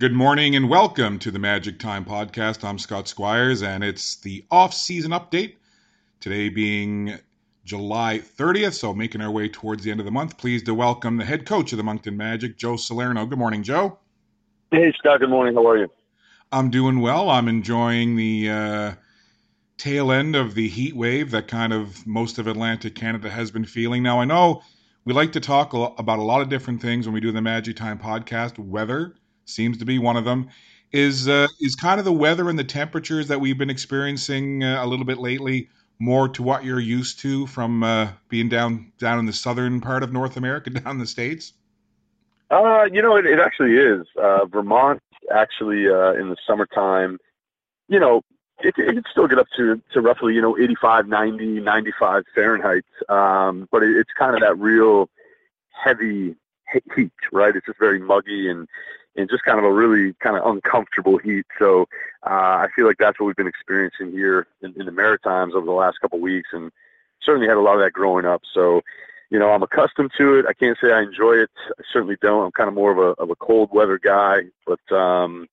Good morning and welcome to the Magic Time Podcast. I'm Scott Squires and it's the off season update. Today being July 30th, so making our way towards the end of the month. Pleased to welcome the head coach of the Moncton Magic, Joe Salerno. Good morning, Joe. Hey, Scott. Good morning. How are you? I'm doing well. I'm enjoying the uh, tail end of the heat wave that kind of most of Atlantic Canada has been feeling. Now, I know we like to talk about a lot of different things when we do the Magic Time podcast. Weather seems to be one of them. Is uh, is kind of the weather and the temperatures that we've been experiencing uh, a little bit lately more to what you're used to from uh, being down down in the southern part of North America, down in the states? Uh, you know, it, it actually is. Uh, Vermont actually uh, in the summertime, you know, it, it can still get up to, to roughly, you know, 85, 90, 95 Fahrenheit. Um, but it, it's kind of that real heavy heat, right? It's just very muggy and, and just kind of a really kind of uncomfortable heat. So uh, I feel like that's what we've been experiencing here in, in the Maritimes over the last couple of weeks, and certainly had a lot of that growing up. So you know, I'm accustomed to it. I can't say I enjoy it. I certainly don't. I'm kind of more of a of a cold weather guy, but um,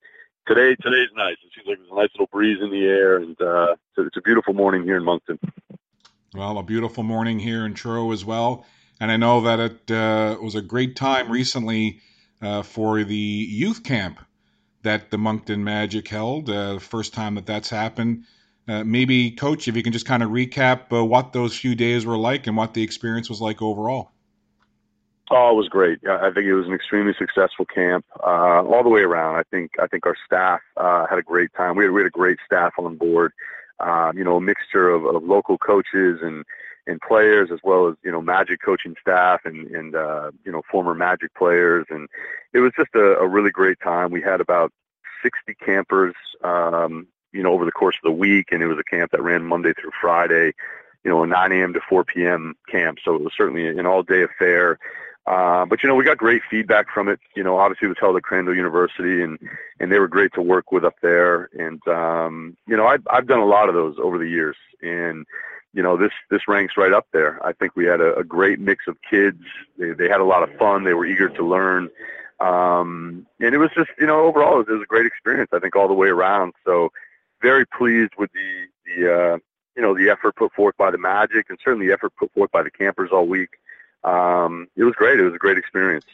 today today's nice. It seems like there's a nice little breeze in the air, and uh, it's a beautiful morning here in Moncton. Well, a beautiful morning here in Truro as well, and I know that it uh, was a great time recently uh, for the youth camp that the Moncton Magic held. Uh, the first time that that's happened. Uh, maybe, Coach, if you can just kind of recap uh, what those few days were like and what the experience was like overall. Oh, it was great. I think it was an extremely successful camp uh, all the way around. I think I think our staff uh, had a great time. We had, we had a great staff on board. Um, you know, a mixture of, of local coaches and and players as well as you know Magic coaching staff and and uh, you know former Magic players. And it was just a, a really great time. We had about 60 campers um, you know, over the course of the week. And it was a camp that ran Monday through Friday, you know, a 9 a.m. to 4 p.m. camp. So it was certainly an all day affair. Uh, but you know, we got great feedback from it. You know, obviously it was held at Crandall University, and and they were great to work with up there. And um, you know, I've I've done a lot of those over the years, and you know, this this ranks right up there. I think we had a, a great mix of kids. They they had a lot of fun. They were eager to learn, um, and it was just you know, overall it was, a great experience. I think all the way around. So very pleased with the the uh, you know the effort put forth by the Magic and certainly the effort put forth by the campers all week. Um, it was great. It was a great experience.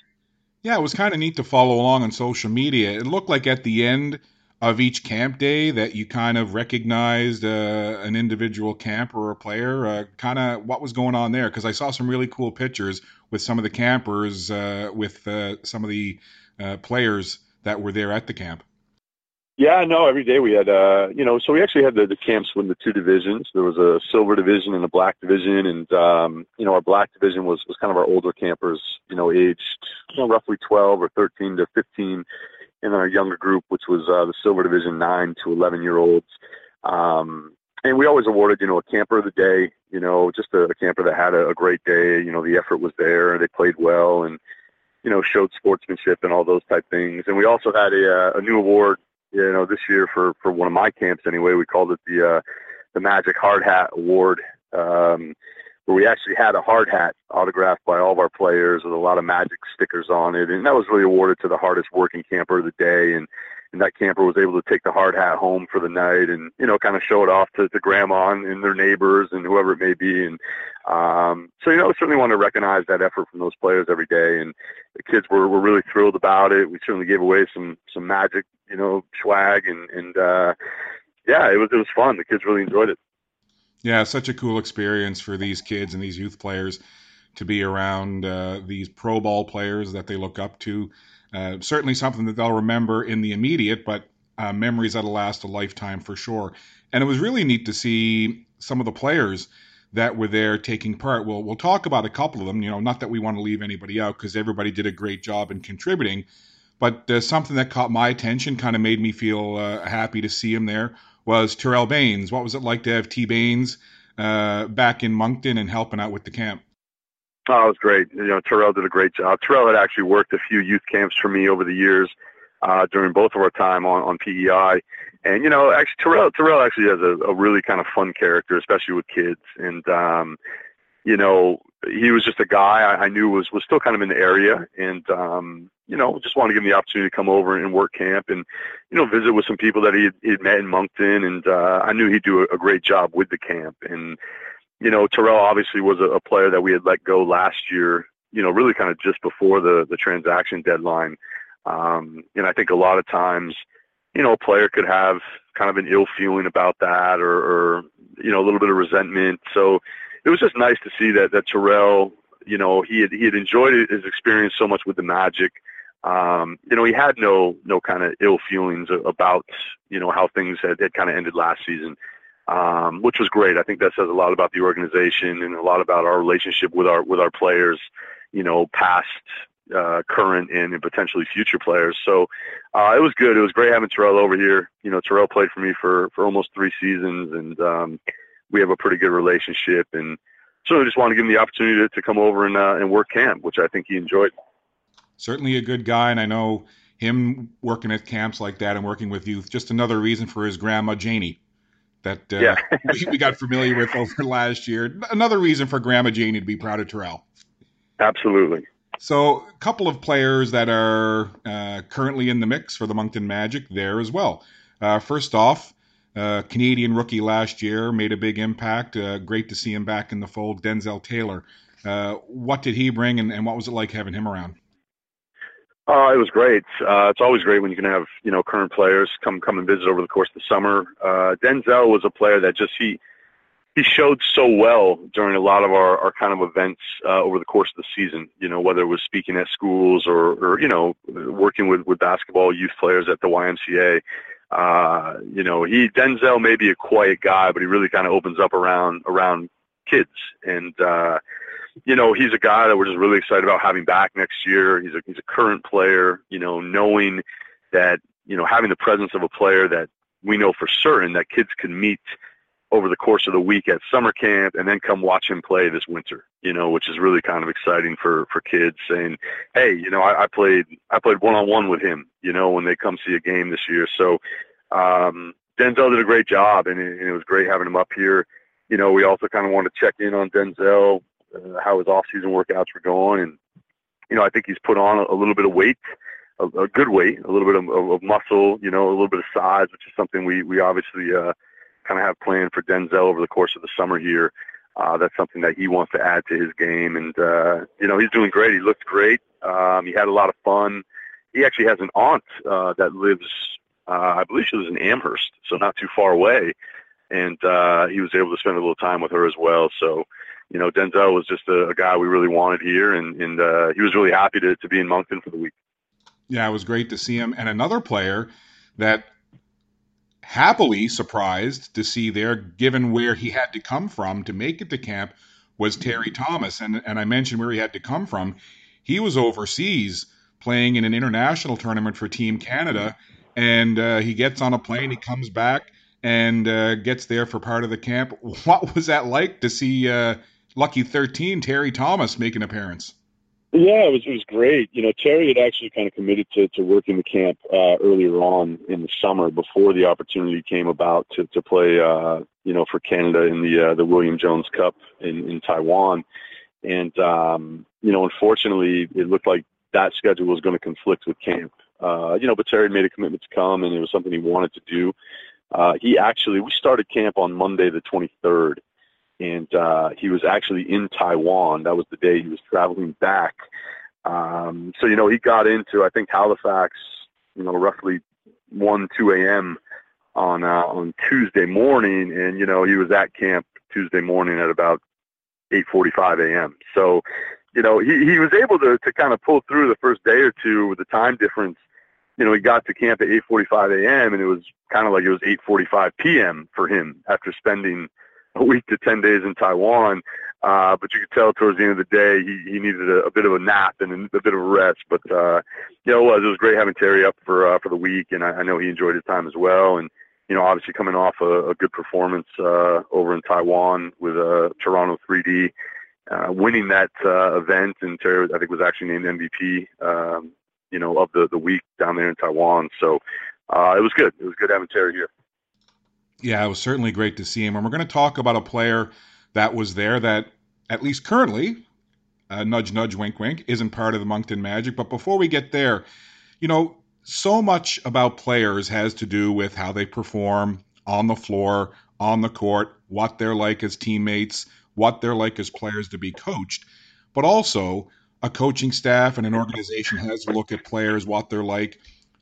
Yeah, it was kind of neat to follow along on social media. It looked like at the end of each camp day that you kind of recognized uh, an individual camper or a player, uh, kind of what was going on there. Because I saw some really cool pictures with some of the campers, uh, with uh, some of the uh, players that were there at the camp. Yeah, no, every day we had, uh, you know, so we actually had the, the camps with the two divisions. There was a silver division and a black division. And, um, you know, our black division was, was kind of our older campers, you know, aged you know, roughly 12 or 13 to 15. Then our younger group, which was uh, the silver division, 9 to 11 year olds. Um, and we always awarded, you know, a camper of the day, you know, just a, a camper that had a, a great day. You know, the effort was there, they played well and, you know, showed sportsmanship and all those type things. And we also had a, uh, a new award you know, this year for for one of my camps anyway, we called it the uh, the Magic Hard Hat Award, um, where we actually had a hard hat autographed by all of our players with a lot of Magic stickers on it, and that was really awarded to the hardest working camper of the day, and and that camper was able to take the hard hat home for the night and you know kind of show it off to, to grandma and their neighbors and whoever it may be. And um so you know we certainly want to recognize that effort from those players every day. And the kids were, were really thrilled about it. We certainly gave away some some magic you know, swag and and uh, yeah, it was it was fun. The kids really enjoyed it. Yeah, such a cool experience for these kids and these youth players to be around uh, these pro ball players that they look up to. Uh, certainly something that they'll remember in the immediate, but uh, memories that'll last a lifetime for sure. And it was really neat to see some of the players that were there taking part. We'll we'll talk about a couple of them. You know, not that we want to leave anybody out because everybody did a great job in contributing. But uh, something that caught my attention, kind of made me feel uh, happy to see him there, was Terrell Baines. What was it like to have T. Baines uh, back in Moncton and helping out with the camp? Oh, it was great. You know, Terrell did a great job. Terrell had actually worked a few youth camps for me over the years uh, during both of our time on, on PEI. And, you know, actually, Terrell, Terrell actually has a, a really kind of fun character, especially with kids. And, um, you know, he was just a guy I, I knew was was still kind of in the area, and um, you know, just wanted to give him the opportunity to come over and work camp and you know visit with some people that he he had met in Moncton, and uh, I knew he'd do a, a great job with the camp. And you know, Terrell obviously was a, a player that we had let go last year. You know, really kind of just before the the transaction deadline. Um, and I think a lot of times, you know, a player could have kind of an ill feeling about that or, or you know, a little bit of resentment. So it was just nice to see that that Terrell, you know, he had he had enjoyed his experience so much with the Magic. Um, you know, he had no no kind of ill feelings about you know how things had, had kind of ended last season, um, which was great. I think that says a lot about the organization and a lot about our relationship with our with our players. You know, past, uh, current, and, and potentially future players. So uh, it was good. It was great having Terrell over here. You know, Terrell played for me for for almost three seasons, and um, we have a pretty good relationship. And so I just want to give him the opportunity to, to come over and uh, and work camp, which I think he enjoyed. Certainly a good guy, and I know him working at camps like that and working with youth. Just another reason for his grandma Janie that uh, yeah. we, we got familiar with over last year. Another reason for Grandma Janie to be proud of Terrell. Absolutely. So, a couple of players that are uh, currently in the mix for the Moncton Magic there as well. Uh, first off, uh, Canadian rookie last year made a big impact. Uh, great to see him back in the fold. Denzel Taylor. Uh, what did he bring, and, and, what was it like having him around? Uh, it was great. Uh, it's always great when you can have you know current players come come and visit over the course of the summer. Uh, Denzel was a player that just he he showed so well during a lot of our, our kind of events uh, over the course of the season. You know, whether it was speaking at schools or, or you know working with with basketball youth players at the YMCA. Uh, you know, he Denzel may be a quiet guy, but he really kind of opens up around around kids and. uh you know, he's a guy that we're just really excited about having back next year. He's a he's a current player. You know, knowing that you know having the presence of a player that we know for certain that kids can meet over the course of the week at summer camp and then come watch him play this winter, you know, which is really kind of exciting for, for kids saying, Hey, you know, I, I played, I played one on one with him, you know, when they come see a game this year. So, um, Denzel did a great job and it, and it was great having him up here. You know, we also kind of want to check in on Denzel, uh, how his off season workouts were going. And, you know, I think he's put on a, a little bit of weight, a, a good weight, a little bit of, of, muscle, you know, a little bit of size, which is something we, we obviously, uh, kind of have planned for Denzel over the course of the summer here. Uh, that's something that he wants to add to his game, and uh, you know he's doing great. He looked great. Um, he had a lot of fun. He actually has an aunt uh, that lives, uh, I believe she lives in Amherst, so not too far away, and uh, he was able to spend a little time with her as well. So, you know, Denzel was just a, a guy we really wanted here, and and uh, he was really happy to to be in Moncton for the week. Yeah, it was great to see him, and another player that happily surprised to see there, given where he had to come from to make it to camp, was Terry Thomas. And, and I mentioned where he had to come from. He was overseas playing in an international tournament for Team Canada. And uh, he gets on a plane, he comes back and uh, gets there for part of the camp. What was that like to see uh, Lucky 13, Terry Thomas, make an appearance? Yeah, it was it was great. You know, Terry had actually kind of committed to to working the camp uh, earlier on in the summer before the opportunity came about to to play. Uh, you know, for Canada in the uh, the William Jones Cup in in Taiwan, and um, you know, unfortunately, it looked like that schedule was going to conflict with camp. Uh, you know, but Terry made a commitment to come, and it was something he wanted to do. Uh, he actually, we started camp on Monday the 23rd and uh, he was actually in Taiwan. That was the day he was traveling back. Um, so you know, he got into I think Halifax, you know, roughly one two a.m. on uh, on Tuesday morning, and you know he was at camp Tuesday morning at about eight forty-five a.m. So you know he he was able to to kind of pull through the first day or two with the time difference. You know, he got to camp at 8:45 a.m. and it was kind of like it was 8:45 p.m. for him after spending a week to 10 days in Taiwan. Uh, but you could tell towards the end of the day, he, he needed a, a bit of a nap and a, a bit of a rest. But, uh, you know, it was, it was great having Terry up for, uh, for the week. And I, I know he enjoyed his time as well. And, you know, obviously coming off a, a good performance, uh, over in Taiwan with, uh, Toronto 3D, uh, winning that, uh, event. And Terry, I think was actually named MVP, um, you know, of the, the week down there in Taiwan. So, uh, it was good. It was good having Terry here. Yeah, it was certainly great to see him. And we're going to talk about a player that was there that, at least currently, uh, nudge, nudge, wink, wink, isn't part of the Moncton Magic. But before we get there, you know, so much about players has to do with how they perform on the floor, on the court, what they're like as teammates, what they're like as players to be coached. But also, a coaching staff and an organization has to look at players, what they're like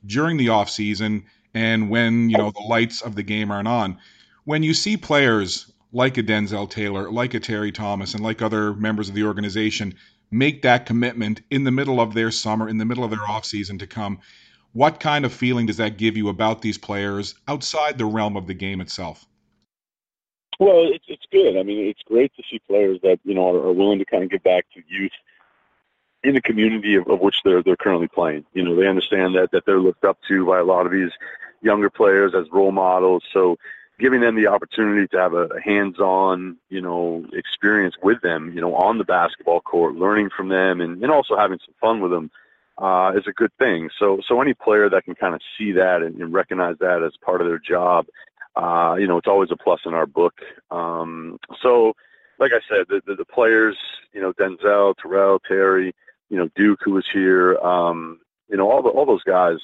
during the off season and when you know the lights of the game aren't on. When you see players like a Denzel Taylor, like a Terry Thomas, and like other members of the organization make that commitment in the middle of their summer, in the middle of their off season to come, what kind of feeling does that give you about these players outside the realm of the game itself? Well, it's it's good. I mean, it's great to see players that you know are, are willing to kind of give back to youth in the community of, of which they're they're currently playing. You know, they understand that that they're looked up to by a lot of these younger players as role models. So giving them the opportunity to have a, hands-on, you know, experience with them, you know, on the basketball court, learning from them and, and also having some fun with them uh, is a good thing. So, so any player that can kind of see that and, and recognize that as part of their job, uh, you know, it's always a plus in our book. Um, so, like I said, the, the, the players, you know, Denzel, Terrell, Terry, you know, Duke, who was here, um, you know, all the, all those guys,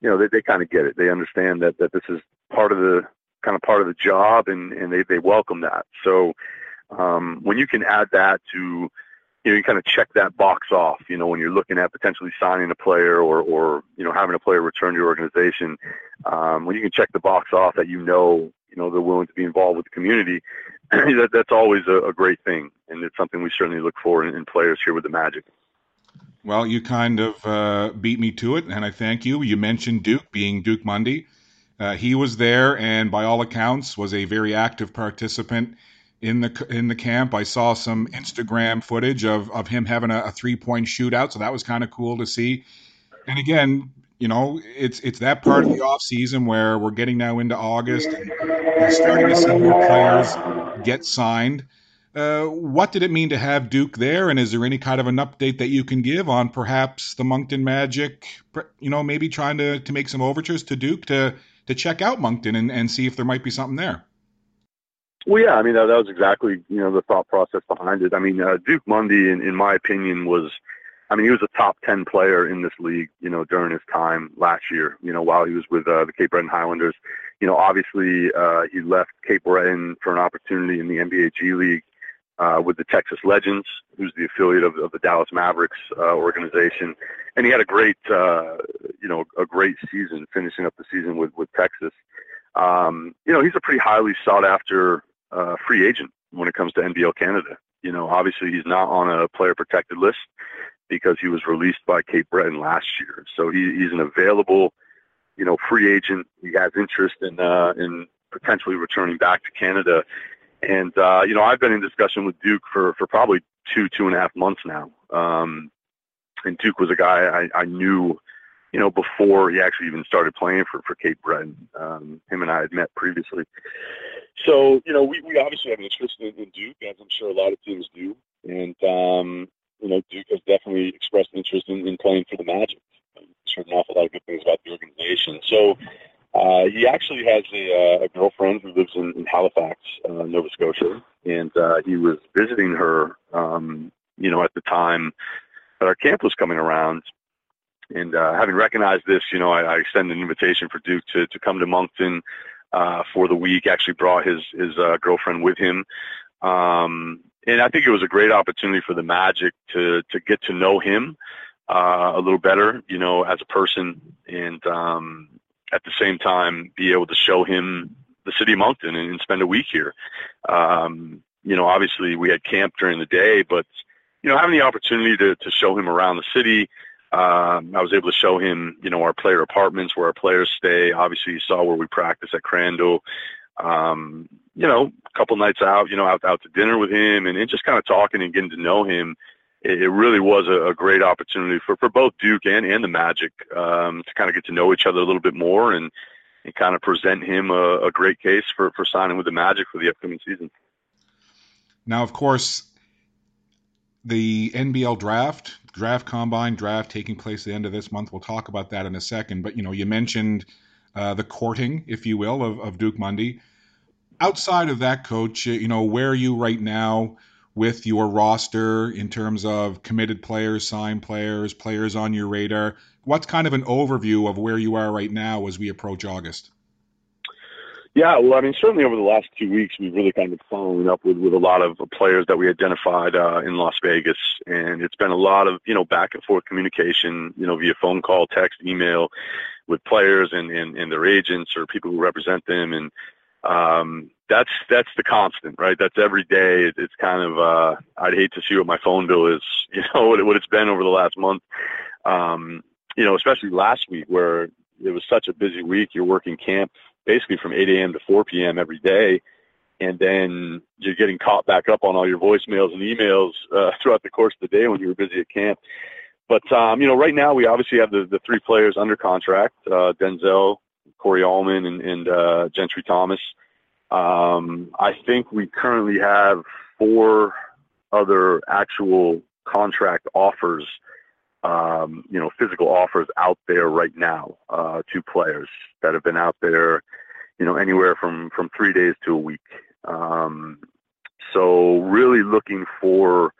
you know, they, they kind of get it. They understand that, that this is part of the kind of part of the job and, and they, they welcome that. So, um, when you can add that to, you know, you kind of check that box off, you know, when you're looking at potentially signing a player or, or, you know, having a player return to your organization, um, when you can check the box off that you know, you know, they're willing to be involved with the community, that, that's always a, a, great thing. And it's something we certainly look for in, in players here with the Magic. Well, you kind of uh, beat me to it, and I thank you. You mentioned Duke being Duke Mondy. Uh, he was there, and by all accounts, was a very active participant in the in the camp. I saw some Instagram footage of of him having a, a three point shootout, so that was kind of cool to see. And again, you know, it's it's that part of the off season where we're getting now into August and we're starting to see more players get signed. Uh, what did it mean to have Duke there, and is there any kind of an update that you can give on perhaps the Moncton Magic? You know, maybe trying to, to make some overtures to Duke to to check out Moncton and, and see if there might be something there. Well, yeah, I mean that, that was exactly you know the thought process behind it. I mean uh, Duke Mondy, in, in my opinion, was I mean, he was a top 10 player in this league, you know, during his time last year, you know, while he was with uh, the Cape Breton Highlanders. You know, obviously, uh, he left Cape Breton for an opportunity in the NBA G League uh, with the Texas Legends, who's the affiliate of, of the Dallas Mavericks uh, organization, and he had a great, uh, you know, a great season, finishing up the season with with Texas. Um, you know, he's a pretty highly sought after uh, free agent when it comes to NBL Canada. You know, obviously he's not on a player protected list because he was released by Cape Breton last year, so he, he's an available, you know, free agent. He has interest in uh, in potentially returning back to Canada and uh, you know, I've been in discussion with Duke for for probably two two and a half months now. Um, and Duke was a guy I, I knew, you know, before he actually even started playing for for Cape Breton. Um, him and I had met previously. So you know, we, we obviously have an interest in, in Duke, as I'm sure a lot of teams do. And um, you know, Duke has definitely expressed interest in, in playing for the Magic. He's heard an awful lot of good things about the organization. So uh, he actually has a, uh, a girlfriend who lives in, in Halifax, uh, Nova Scotia, and uh, he was visiting her, um, you know, at the time that our camp was coming around. And uh, having recognized this, you know, I, I extended an invitation for Duke to, to come to Moncton uh, for the week. Actually, brought his his uh, girlfriend with him, um, and I think it was a great opportunity for the Magic to to get to know him uh, a little better, you know, as a person, and um, at the same time be able to show him the city of Moncton and, and spend a week here. Um, you know, obviously we had camp during the day, but you know, having the opportunity to, to show him around the city, um, I was able to show him, you know, our player apartments where our players stay. Obviously, you saw where we practice at Crandall. Um, you know, a couple nights out, you know, out out to dinner with him, and, and just kind of talking and getting to know him it, really was a, a, great opportunity for, for both Duke and, and the Magic um, to kind of get to know each other a little bit more and, and kind of present him a, a great case for, for signing with the Magic for the upcoming season. Now, of course, the NBL draft, draft combine, draft taking place at the end of this month. We'll talk about that in a second. But you know, you mentioned uh, the courting, if you will, of, of Duke Mondy. Outside of that, coach, you know, where are you right now? With your roster in terms of committed players, signed players, players on your radar? What's kind of an overview of where you are right now as we approach August? Yeah, well, I mean, certainly over the last two weeks, we've really kind of following up with, with a lot of players that we identified uh, in Las Vegas, and it's been a lot of you know back and forth communication, you know, via phone call, text, email, with players and, and, and their agents or people who represent them, and um, that's that's the constant, right? That's every day. It's kind of uh, I'd hate to see what my phone bill is, you know, what, it, what it's been over the last month. Um, you know, especially last week where it was such a busy week. You're working camp basically from 8 a.m. to 4 p.m. every day. And then you're getting caught back up on all your voicemails and emails uh, throughout the course of the day when you were busy at camp. But, um, you know, right now we obviously have the, the three players under contract, uh, Denzel, Corey Allmond, and, and uh, Gentry Thomas. Um, I think we currently have four other actual contract offers um, you know, physical offers out there right now uh, to players that have been out there, you know, anywhere from from three days to a week. Um, so really looking for,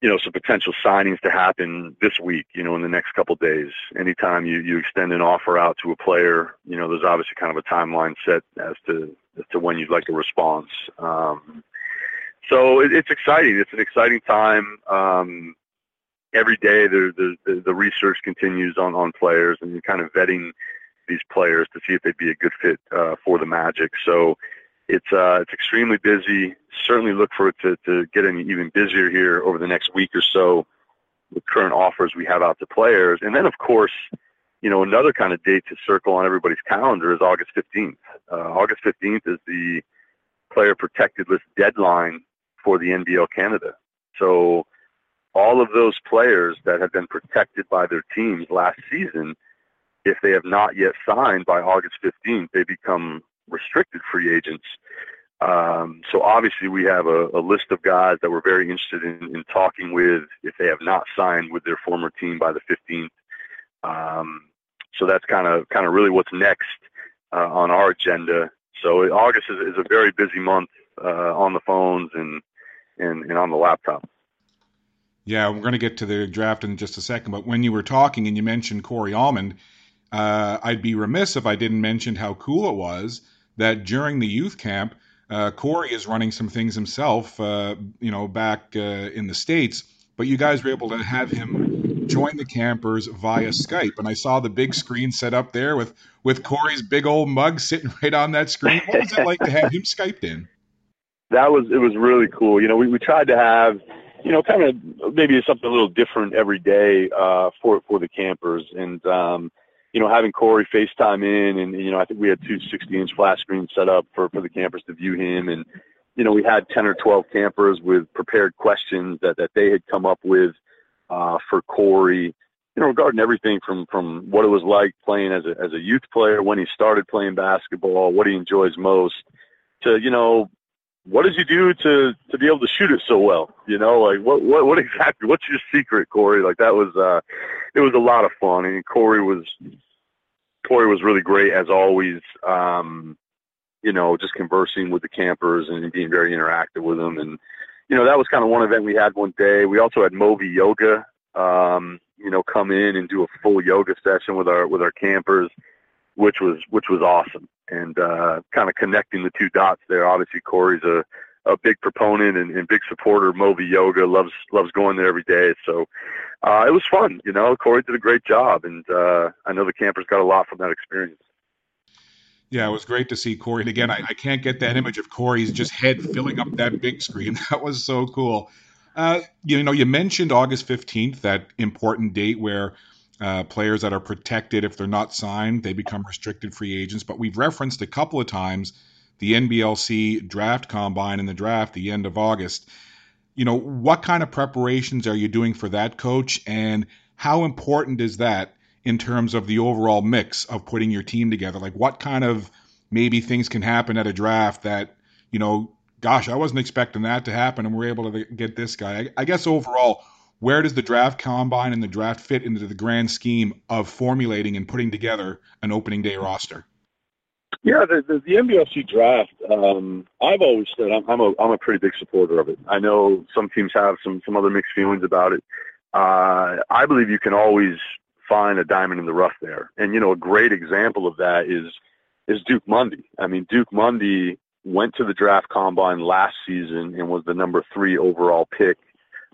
you know, some potential signings to happen this week. You know, in the next couple days. Anytime you you extend an offer out to a player, you know, there's obviously kind of a timeline set as to as to when you'd like a response. Um, so it, it's exciting. It's an exciting time. Um, every day the, the, the research continues on, on players and you're kind of vetting these players to see if they'd be a good fit uh, for the Magic. So it's uh, it's extremely busy. Certainly look for it to, to get even busier here over the next week or so with current offers we have out to players. And then of course, you know, another kind of date to circle on everybody's calendar is August 15th. Uh, August 15th is the player protected list deadline for the NBL Canada. So all of those players that have been protected by their teams last season, if they have not yet signed by August 15th, they become restricted free agents. Um, so obviously we have a, a, list of guys that we're very interested in, in, talking with if they have not signed with their former team by the 15th. Um, so that's kind of kind of really what's next uh, on our agenda. So August is, is a very busy month uh, on the phones and, and, and on the laptop. Yeah, we're going to get to the draft in just a second. But when you were talking and you mentioned Corey Allmond, uh, I'd be remiss if I didn't mention how cool it was that during the youth camp, uh, Corey is running some things himself, uh, you know, back uh, in the States. But you guys were able to have him join the campers via Skype. And I saw the big screen set up there with, with Corey's big old mug sitting right on that screen. What was it like to have him Skyped in? That was, it was really cool. You know, we, we tried to have you know, kind of maybe something a little different every day uh, for for the campers, and um, you know, having Corey FaceTime in, and you know, I think we had two 60-inch flat screens set up for for the campers to view him, and you know, we had 10 or 12 campers with prepared questions that that they had come up with uh, for Corey. You know, regarding everything from from what it was like playing as a as a youth player when he started playing basketball, what he enjoys most, to you know what did you do to to be able to shoot it so well? You know, like what what what exactly? What's your secret, Corey? Like that was uh, it was a lot of fun, and Corey was Corey was really great as always. Um, you know, just conversing with the campers and being very interactive with them, and you know that was kind of one event we had one day. We also had Movi Yoga, um, you know, come in and do a full yoga session with our with our campers, which was which was awesome and uh, kind of connecting the two dots there. Obviously, Corey's a, a big proponent and, and big supporter of Movi Yoga. loves loves going there every day. So uh, it was fun. You know, Corey did a great job, and uh, I know the campers got a lot from that experience. Yeah, it was great to see Corey. And again, I, I can't get that image of Corey's just head filling up that big screen. That was so cool. Uh, you know, you mentioned August 15th, that important date where uh, players that are protected if they're not signed, they become restricted free agents. But we've referenced a couple of times the NBLC draft combine and the draft the end of August. You know, what kind of preparations are you doing for that, coach? And how important is that in terms of the overall mix of putting your team together? Like, what kind of maybe things can happen at a draft that, you know, gosh, I wasn't expecting that to happen and we're able to get this guy. I, I guess overall, where does the draft combine and the draft fit into the grand scheme of formulating and putting together an opening day roster? Yeah, the, the, the draft. Um, I've always said I'm, I'm a I'm a pretty big supporter of it. I know some teams have some some other mixed feelings about it. Uh, I believe you can always find a diamond in the rough there, and you know a great example of that is is Duke Mondy. I mean, Duke Mondy went to the draft combine last season and was the number three overall pick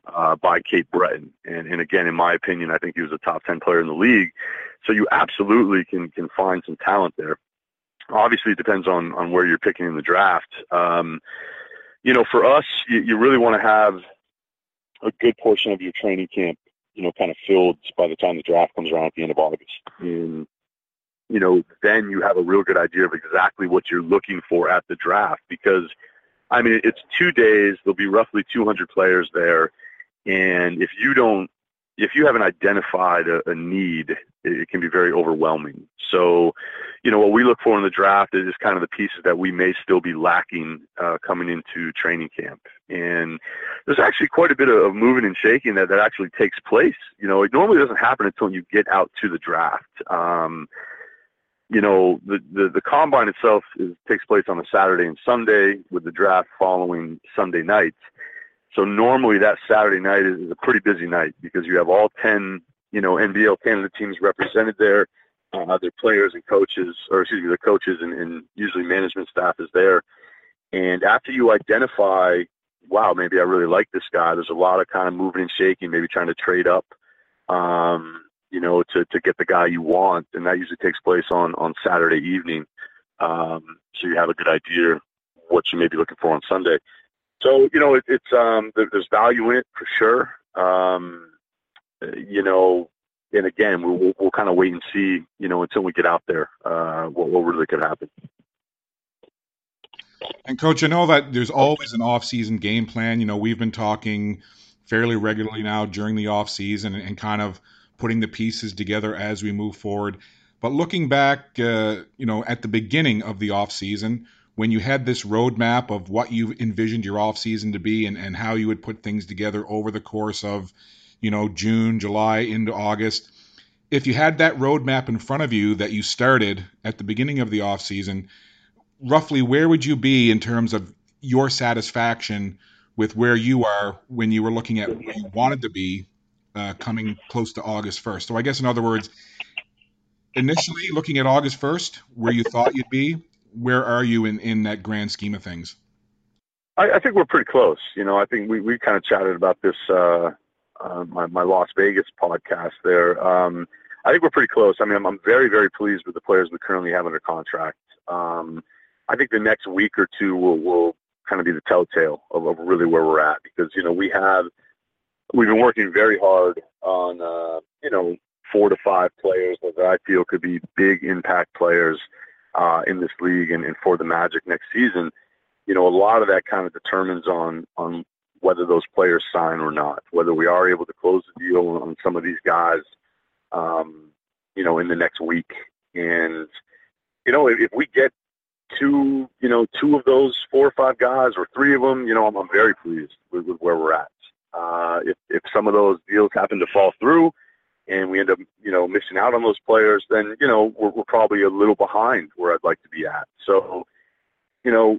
uh, by Cape Breton. And, and again, in my opinion, I think he was a top 10 player in the league. So you absolutely can, can find some talent there. Obviously, it depends on, on where you're picking in the draft. Um, you know, for us, you, you really want to have a good portion of your training camp, you know, kind of filled by the time the draft comes around at the end of August. And, you know, then you have a real good idea of exactly what you're looking for at the draft because, I mean, it's two days. There'll be roughly 200 players there. And if you don't, if you haven't identified a, a need, it, can be very overwhelming. So, you know, what we look for in the draft is kind of the pieces that we may still be lacking uh, coming into training camp. And there's actually quite a bit of moving and shaking that, that actually takes place. You know, it normally doesn't happen until you get out to the draft. Um, you know, the, the, the combine itself is, takes place on a Saturday and Sunday with the draft following Sunday night. So normally that Saturday night is, a pretty busy night because you have all 10, you know, NBL Canada teams represented there. Uh, their players and coaches, or excuse me, the coaches and, and usually management staff is there. And after you identify, wow, maybe I really like this guy, there's a lot of kind of moving and shaking, maybe trying to trade up, um, you know, to, to get the guy you want. And that usually takes place on, on Saturday evening. Um, so you have a good idea what you may be looking for on Sunday. So you know, it, it's um, there's value in it for sure. Um, you know, and again, we'll, we'll, kind of wait and see. You know, until we get out there, uh, what, what really could happen. And coach, I know that there's always an off-season game plan. You know, we've been talking fairly regularly now during the off-season and, and kind of putting the pieces together as we move forward. But looking back, uh, you know, at the beginning of the off-season, when you had this roadmap of what you envisioned your off season to be and, and how you would put things together over the course of, you know, June, July into August, if you had that roadmap in front of you that you started at the beginning of the off season, roughly where would you be in terms of your satisfaction with where you are when you were looking at where you wanted to be uh, coming close to August 1st? So I guess in other words, initially looking at August 1st, where you thought you'd be, where are you in, in that grand scheme of things? I, I think we're pretty close. You know, I think we, we kind of chatted about this, uh, uh, my, my Las Vegas podcast there. Um, I think we're pretty close. I mean, I'm, I'm very, very pleased with the players we currently have under contract. Um, I think the next week or two will, will kind of be the telltale of, of really where we're at because, you know, we have, we've been working very hard on, uh, you know, four to five players that I feel could be big impact players uh, in this league and, and for the Magic next season, you know, a lot of that kind of determines on on whether those players sign or not, whether we are able to close the deal on some of these guys, um, you know, in the next week. And you know, if, if we get two, you know, two of those four or five guys or three of them, you know, I'm, I'm very pleased with, with where we're at. Uh, if if some of those deals happen to fall through, and we end up, you know, missing out on those players, then, you know, we're, we're probably a little behind where I'd like to be at. So, you know,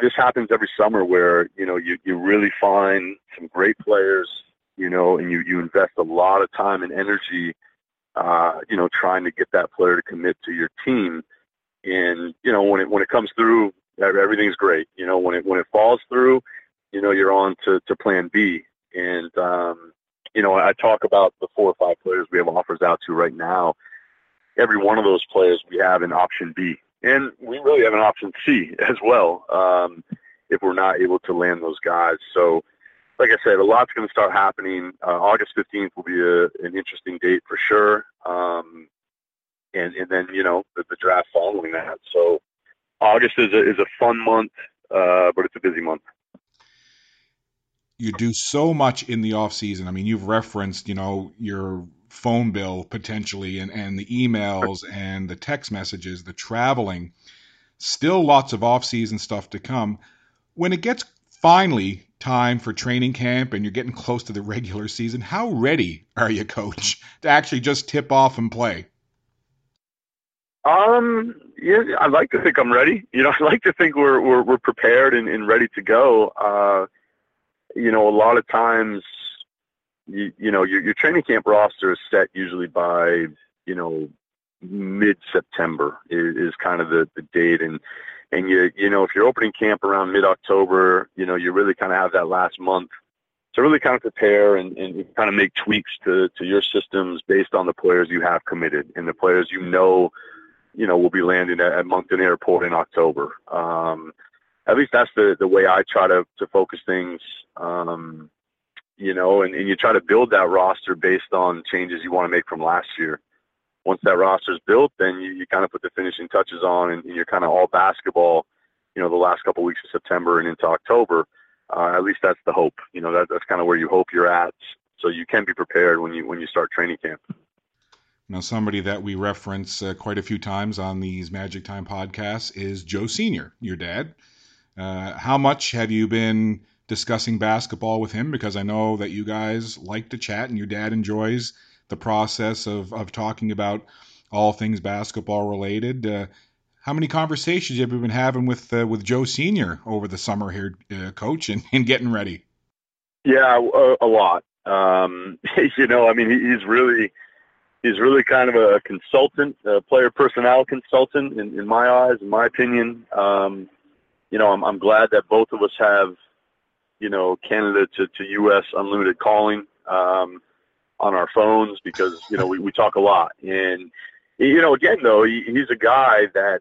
this happens every summer where, you know, you, you really find some great players, you know, and you, you invest a lot of time and energy, uh, you know, trying to get that player to commit to your team. And, you know, when it, when it comes through, everything's great. You know, when it, when it falls through, you know, you're on to, to plan B. And, um, you know, I talk about the four or five players we have offers out to right now. Every one of those players we have an option B, and we really have an option C as well. Um, if we're not able to land those guys, so like I said, a lot's going to start happening. Uh, August fifteenth will be a, an interesting date for sure, um, and and then you know the, the draft following that. So August is a is a fun month, uh, but it's a busy month you do so much in the off season. I mean, you've referenced, you know, your phone bill potentially and, and the emails and the text messages, the traveling. Still lots of off season stuff to come. When it gets finally time for training camp and you're getting close to the regular season, how ready are you, coach, to actually just tip off and play? Um, yeah, I like to think I'm ready. You know, I like to think we're we're, we're prepared and, and ready to go. Uh, you know, a lot of times, you, you know, your, your training camp roster is set usually by you know mid September is, is kind of the the date, and and you you know if you're opening camp around mid October, you know you really kind of have that last month to really kind of prepare and, and kind of make tweaks to to your systems based on the players you have committed and the players you know you know will be landing at, at Moncton Airport in October. Um, at least that's the the way I try to to focus things. Um, you know, and, and you try to build that roster based on changes you want to make from last year once that roster is built, then you, you kind of put the finishing touches on, and, and you're kind of all basketball. You know, the last couple of weeks of September and into October. Uh, at least that's the hope. You know, that, that's kind of where you hope you're at, so you can be prepared when you when you start training camp. Now, somebody that we reference uh, quite a few times on these Magic Time podcasts is Joe Senior, your dad. Uh, how much have you been discussing basketball with him? Because I know that you guys like to chat, and your dad enjoys the process of, of talking about all things basketball related. Uh, how many conversations have you been having with uh, with Joe Senior over the summer here, uh, Coach, and, and getting ready? Yeah, a, a lot. Um, you know, I mean, he's really he's really kind of a consultant, a player personnel consultant, in, in my eyes, in my opinion. Um, you know, I'm, I'm glad that both of us have, you know, Canada to, to U.S. unlimited calling. Um, on our phones because you know we, we talk a lot and you know again though he, he's a guy that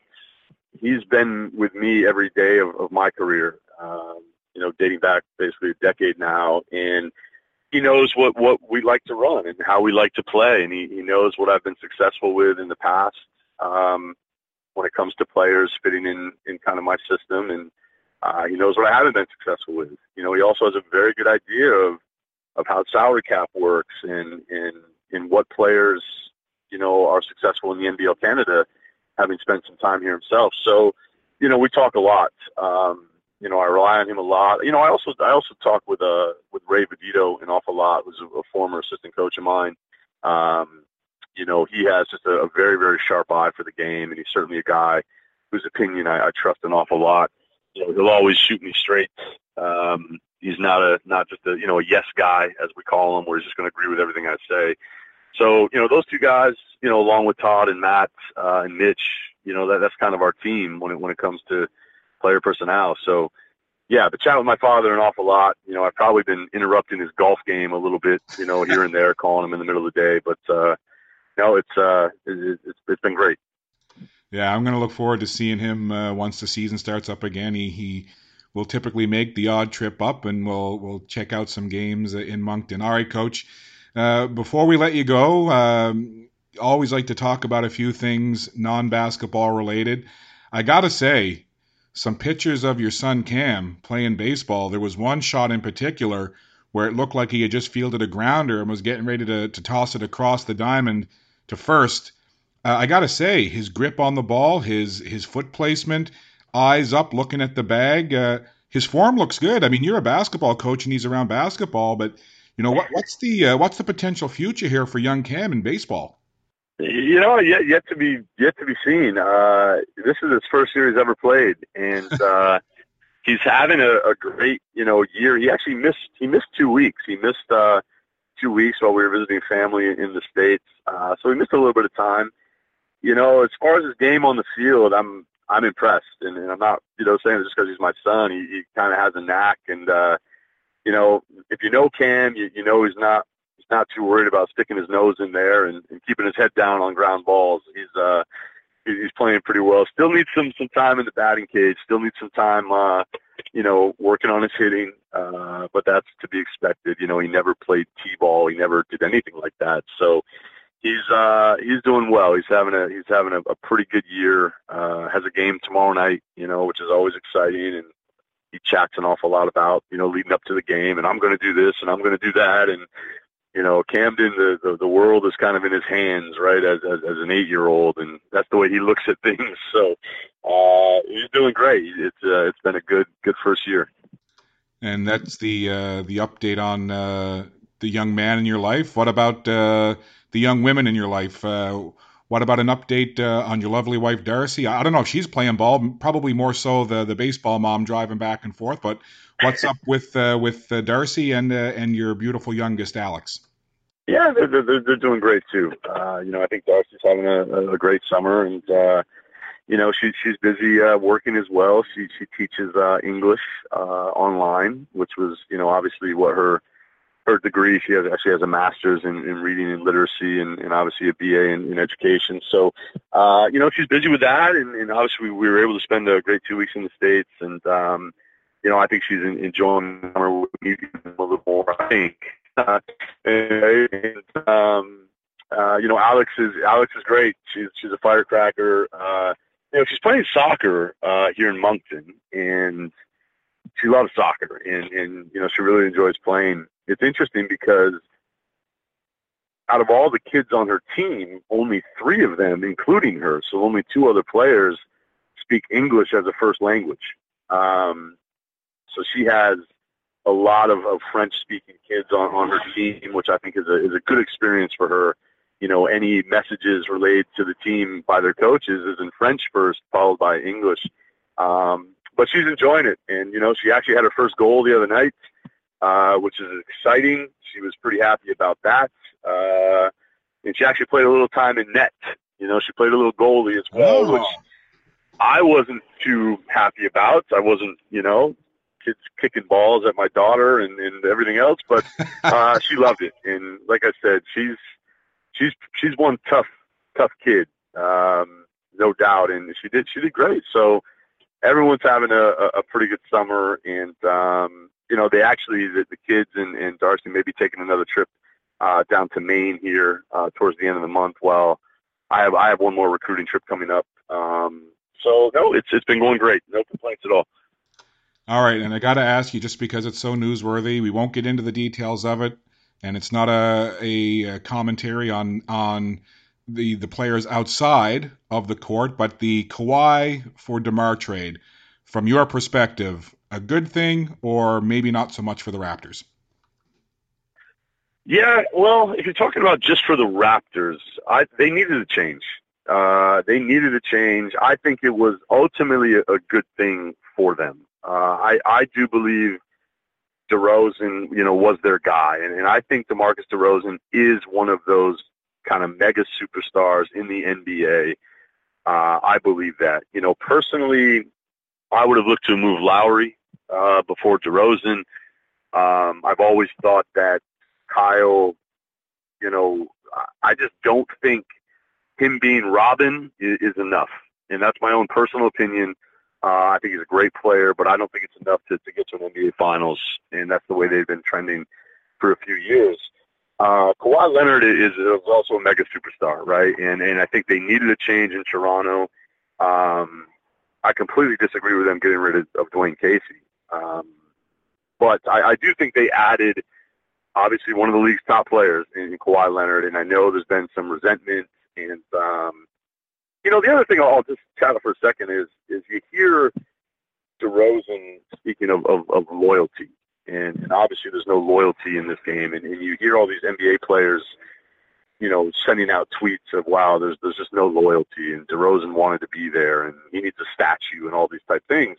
he's been with me every day of, of my career um, you know dating back basically a decade now and he knows what what we like to run and how we like to play and he, he knows what I've been successful with in the past um, when it comes to players fitting in in kind of my system and uh, he knows what I haven't been successful with you know he also has a very good idea of of how salary cap works and and and what players you know are successful in the NBL Canada, having spent some time here himself. So, you know, we talk a lot. Um, you know, I rely on him a lot. You know, I also I also talk with uh with Ray Vidito an awful lot, who's a, a former assistant coach of mine. Um, you know, he has just a, a very very sharp eye for the game, and he's certainly a guy whose opinion I, I trust an awful lot. You know, he'll always shoot me straight. Um, he's not a not just a you know a yes guy as we call him, where he's just going to agree with everything I say. So you know those two guys, you know, along with Todd and Matt uh, and Mitch, you know that that's kind of our team when it when it comes to player personnel. So yeah, but chat with my father an awful lot. You know, I've probably been interrupting his golf game a little bit, you know, here and there, calling him in the middle of the day. But uh, no, it's uh, it, it's it's been great. Yeah, I'm going to look forward to seeing him uh, once the season starts up again. He he we'll typically make the odd trip up and we'll we'll check out some games in Moncton. All right, Coach. Uh, before we let you go, um, always like to talk about a few things non-basketball related. I gotta say, some pictures of your son Cam playing baseball. There was one shot in particular where it looked like he had just fielded a grounder and was getting ready to, to toss it across the diamond to first. Uh, I gotta say, his grip on the ball, his his foot placement, eyes up, looking at the bag. Uh, his form looks good. I mean, you're a basketball coach and he's around basketball, but you know what, what's the uh, what's the potential future here for young Cam in baseball? You know, yet yet to be yet to be seen. Uh, this is his first year he's ever played, and uh, he's having a, a great you know year. He actually missed he missed two weeks. He missed uh, two weeks while we were visiting family in the states, uh, so he missed a little bit of time. You know, as far as his game on the field, I'm I'm impressed, and, and I'm not, you know, saying just because he's my son. He, he kind of has a knack, and uh, you know, if you know Cam, you, you know he's not he's not too worried about sticking his nose in there and, and keeping his head down on ground balls. He's uh, he's playing pretty well. Still needs some some time in the batting cage. Still needs some time, uh, you know, working on his hitting. Uh, but that's to be expected. You know, he never played t-ball. He never did anything like that. So he's uh he's doing well. He's having a he's having a, a pretty good year. Uh has a game tomorrow night, you know, which is always exciting and he chats an awful lot about, you know, leading up to the game and I'm gonna do this and I'm gonna do that and you know, Camden the, the, the world is kind of in his hands, right, as as, as an eight year old and that's the way he looks at things. So uh he's doing great. It's uh, it's been a good good first year. And that's the uh the update on uh the young man in your life. What about uh the young women in your life. Uh, what about an update uh, on your lovely wife Darcy? I don't know if she's playing ball, probably more so the the baseball mom driving back and forth. But what's up with uh, with uh, Darcy and uh, and your beautiful youngest Alex? Yeah, they're they're, they're doing great too. Uh, you know, I think Darcy's having a, a great summer, and uh, you know she's she's busy uh, working as well. She she teaches uh, English uh, online, which was you know obviously what her her degree. She has actually has a master's in, in reading and literacy, and, and obviously a BA in, in education. So, uh, you know, she's busy with that, and, and obviously we were able to spend a great two weeks in the states, and um, you know, I think she's enjoying the summer with me a little more. I think, uh, and um, uh, you know, Alex is Alex is great. She's she's a firecracker. Uh, you know, she's playing soccer uh, here in Moncton, and she loves soccer, and and you know, she really enjoys playing it's interesting because out of all the kids on her team, only three of them, including her, so only two other players, speak English as a first language. Um, so she has a lot of, of French-speaking kids on, on her team, which I think is a is a good experience for her. You know, any messages relayed to the team by their coaches is in French first, followed by English. Um, but she's enjoying it, and you know, she actually had her first goal the other night uh, which is exciting. She was pretty happy about that. Uh, and she actually played a little time in net. You know, she played a little goalie as well, oh. which I wasn't too happy about. I wasn't, you know, kids kicking balls at my daughter and, and everything else, but uh, she loved it. And like I said, she's she's she's one tough tough kid, um, no doubt, and she did she did great. So everyone's having a, a pretty good summer, and um, you know, they actually the, the kids and, and Darcy may be taking another trip uh, down to Maine here uh, towards the end of the month. Well, I have I have one more recruiting trip coming up. Um, so no, it's it's been going great. No complaints at all. All right, and I got to ask you, just because it's so newsworthy, we won't get into the details of it, and it's not a, a commentary on on the the players outside of the court, but the Kawhi for DeMar trade. From your perspective, a good thing or maybe not so much for the Raptors? Yeah, well, if you're talking about just for the Raptors, I, they needed a change. Uh, they needed a change. I think it was ultimately a, a good thing for them. Uh, I, I do believe DeRozan, you know, was their guy, and, and I think DeMarcus DeRozan is one of those kind of mega superstars in the NBA. Uh, I believe that. You know, personally, I would have looked to move Lowry uh, before DeRozan. Um, I've always thought that Kyle, you know, I just don't think him being Robin is, is enough, and that's my own personal opinion. Uh, I think he's a great player, but I don't think it's enough to, to get to an NBA Finals, and that's the way they've been trending for a few years. Uh, Kawhi Leonard is, is also a mega superstar, right? And and I think they needed a change in Toronto. Um, I completely disagree with them getting rid of, of Dwane Casey. Um, but I, I do think they added, obviously, one of the league's top players in, Kawhi Leonard, and I know there's been some resentment. And um, you know, the other thing I'll just chat for a second is is you hear DeRozan speaking of, of, of loyalty, and, and obviously there's no loyalty in this game, and, and you hear all these NBA players you know, sending out tweets of wow, there's there's just no loyalty, and DeRozan wanted to be there, and he needs a statue, and all these type things.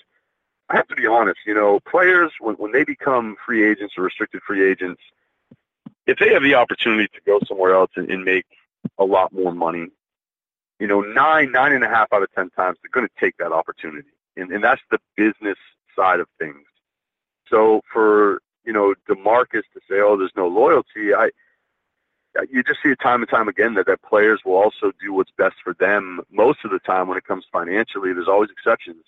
I have to be honest, you know, players when when they become free agents or restricted free agents, if they have the opportunity to go somewhere else and, and make a lot more money, you know, nine nine and a half out of ten times they're going to take that opportunity, and and that's the business side of things. So for you know Demarcus to say, oh, there's no loyalty, I you just see it time and time again that, that players will also do what's best for them most of the time when it comes financially. There's always exceptions.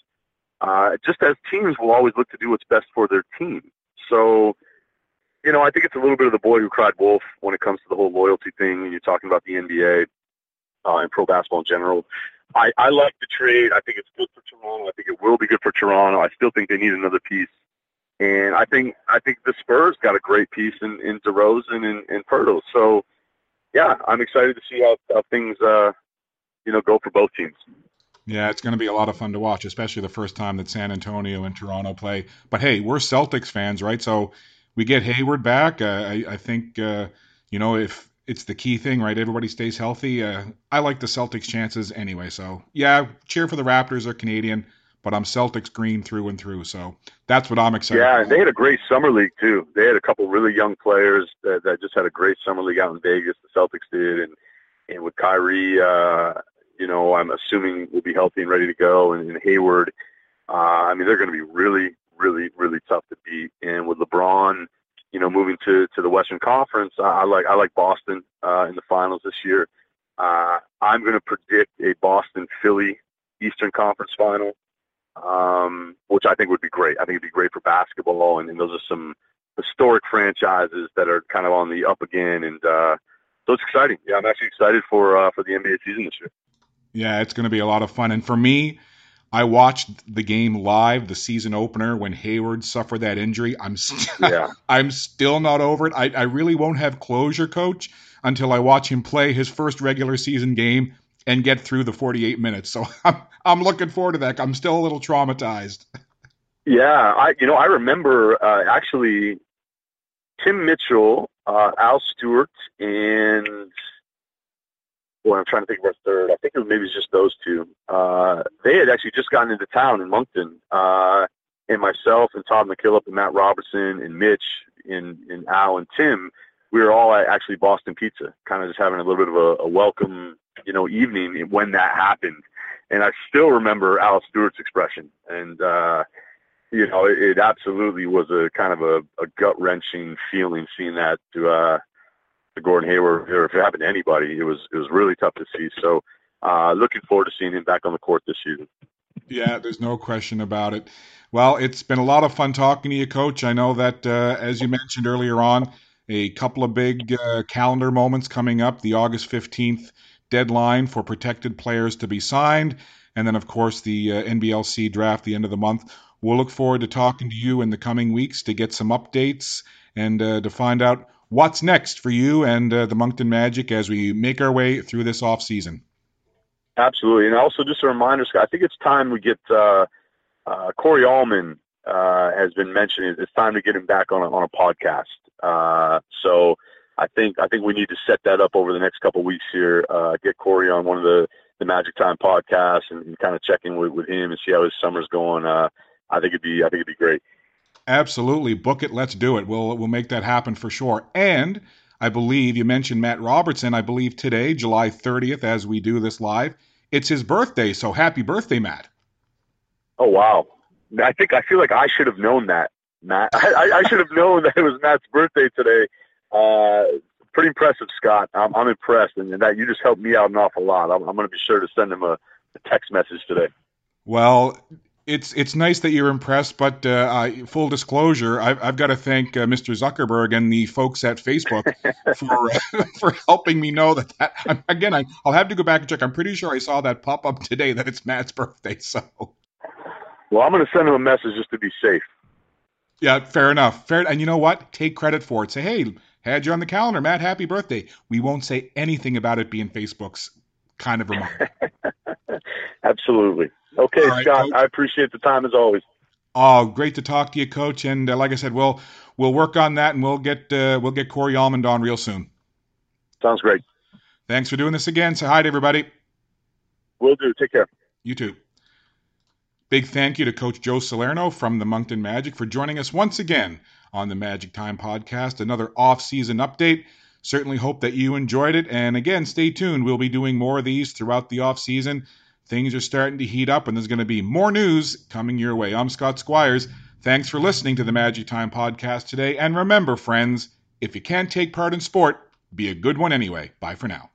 Uh, just as teams will always look to do what's best for their team. So, you know, I think it's a little bit of the boy who cried wolf when it comes to the whole loyalty thing. And you're talking about the NBA uh, and pro basketball in general. I, I like the trade. I think it's good for Toronto. I think it will be good for Toronto. I still think they need another piece. And I think I think the Spurs got a great piece in, in DeRozan and, and Poeltl. So, yeah, I'm excited to see how, how things, uh, you know, go for both teams. Yeah, it's going to be a lot of fun to watch, especially the first time that San Antonio and Toronto play. But hey, we're Celtics fans, right? So we get Hayward back. Uh, I, I, think uh, you know if it's the key thing, right? Everybody stays healthy. Uh, I like the Celtics' chances anyway. So yeah, cheer for the Raptors. They're Canadian, but I'm Celtics green through and through. So that's what I'm excited. Yeah, about. they had a great summer league too. They had a couple really young players that, that just had a great summer league out in Vegas. The Celtics did, and and with Kyrie, uh, you know, I'm assuming will be healthy and ready to go, and, and Hayward. Uh, I mean, they're going to be really, really, really tough to beat. And with LeBron you know, moving to to the Western Conference, I, I like I like Boston uh, in the finals this year. Uh, I'm going to predict a Boston Philly Eastern Conference final, um, which I think would be great. I think it'd be great for basketball, and, and those are some historic franchises that are kind of on the up again, and uh, so it's exciting. Yeah, I'm actually excited for uh, for the NBA season this year. Yeah, it's going to be a lot of fun, and for me, I watched the game live, the season opener when Hayward suffered that injury. I'm st- yeah. I'm still not over it. I, I really won't have closure, coach, until I watch him play his first regular season game and get through the 48 minutes. So I'm I'm looking forward to that. I'm still a little traumatized. Yeah, I you know I remember uh, actually Tim Mitchell, uh, Al Stewart, and boy, I'm trying to think of our third. I think it was maybe just those two. Uh, they had actually just gotten into town in Moncton, uh, and myself and Todd McKillop and Matt Robertson and Mitch and, and Al and Tim, we were all at actually Boston Pizza, kind of just having a little bit of a, a welcome, you know, evening when that happened. And I still remember Al Stewart's expression, and uh, you know, it, it absolutely was a kind of a, a gut wrenching feeling seeing that to uh, to Gordon Hayward, or if it happened to anybody, it was it was really tough to see. So, uh, looking forward to seeing him back on the court this season. Yeah, there's no question about it. Well, it's been a lot of fun talking to you, Coach. I know that, uh, as you mentioned earlier on, a couple of big uh, calendar moments coming up. The August 15th deadline for protected players to be signed, and then, of course, the uh, NBLC draft the end of the month. We'll look forward to talking to you in the coming weeks to get some updates and uh, to find out what's next for you and uh, the Moncton Magic as we make our way through this off season. Absolutely, and also just a reminder, Scott. I think it's time we get uh, uh, Corey Allmond uh, has been mentioned. It's time to get him back on a, on a podcast. Uh, so I think I think we need to set that up over the next couple weeks here. Uh, get Corey on one of the the Magic Time podcasts and, and kind of check in with, with him and see how his summer's going. I think it'd be I think it'd be great. Absolutely. Book it. Let's do it. We'll we'll make that happen for sure. And I believe you mentioned Matt Robertson. I believe today, July 30th, as we do this live, it's his birthday. So happy birthday, Matt. Oh wow. I think I feel like I should have known that, Matt. I, I should have known that it was Matt's birthday today. Uh, pretty impressive, Scott. I'm, I'm impressed, and that you just helped me out an awful lot. I'm, I'm going to be sure to send him a, a text message today. Well, it's it's nice that you're impressed, but uh, full disclosure, I've, I've got to thank uh, Mr. Zuckerberg and the folks at Facebook for uh, for helping me know that, that I'm, again I, will have to go back and check. I'm pretty sure I saw that pop up today that it's Matt's birthday. So, well, I'm going to send him a message just to be safe. Yeah, fair enough. Fair, and you know what? Take credit for it. Say, hey, had you on the calendar, Matt. Happy birthday. We won't say anything about it being Facebook's kind of reminder. Absolutely. Okay, right, Scott. Coach. I appreciate the time as always. Oh, great to talk to you, Coach. And uh, like I said, we'll we'll work on that, and we'll get uh, we'll get Corey Allmond on real soon. Sounds great. Thanks for doing this again. Say hi to everybody. Will do. Take care. You too. Big thank you to Coach Joe Salerno from the Moncton Magic for joining us once again on the Magic Time podcast. Another off-season update. Certainly hope that you enjoyed it. And again, stay tuned. We'll be doing more of these throughout the off-season things are starting to heat up, and there's going to be more news coming your way. I'm Scott Squires. Thanks for listening to the Magic Time podcast today. And remember, friends, if you can't take part in sport, be a good one anyway. Bye for now.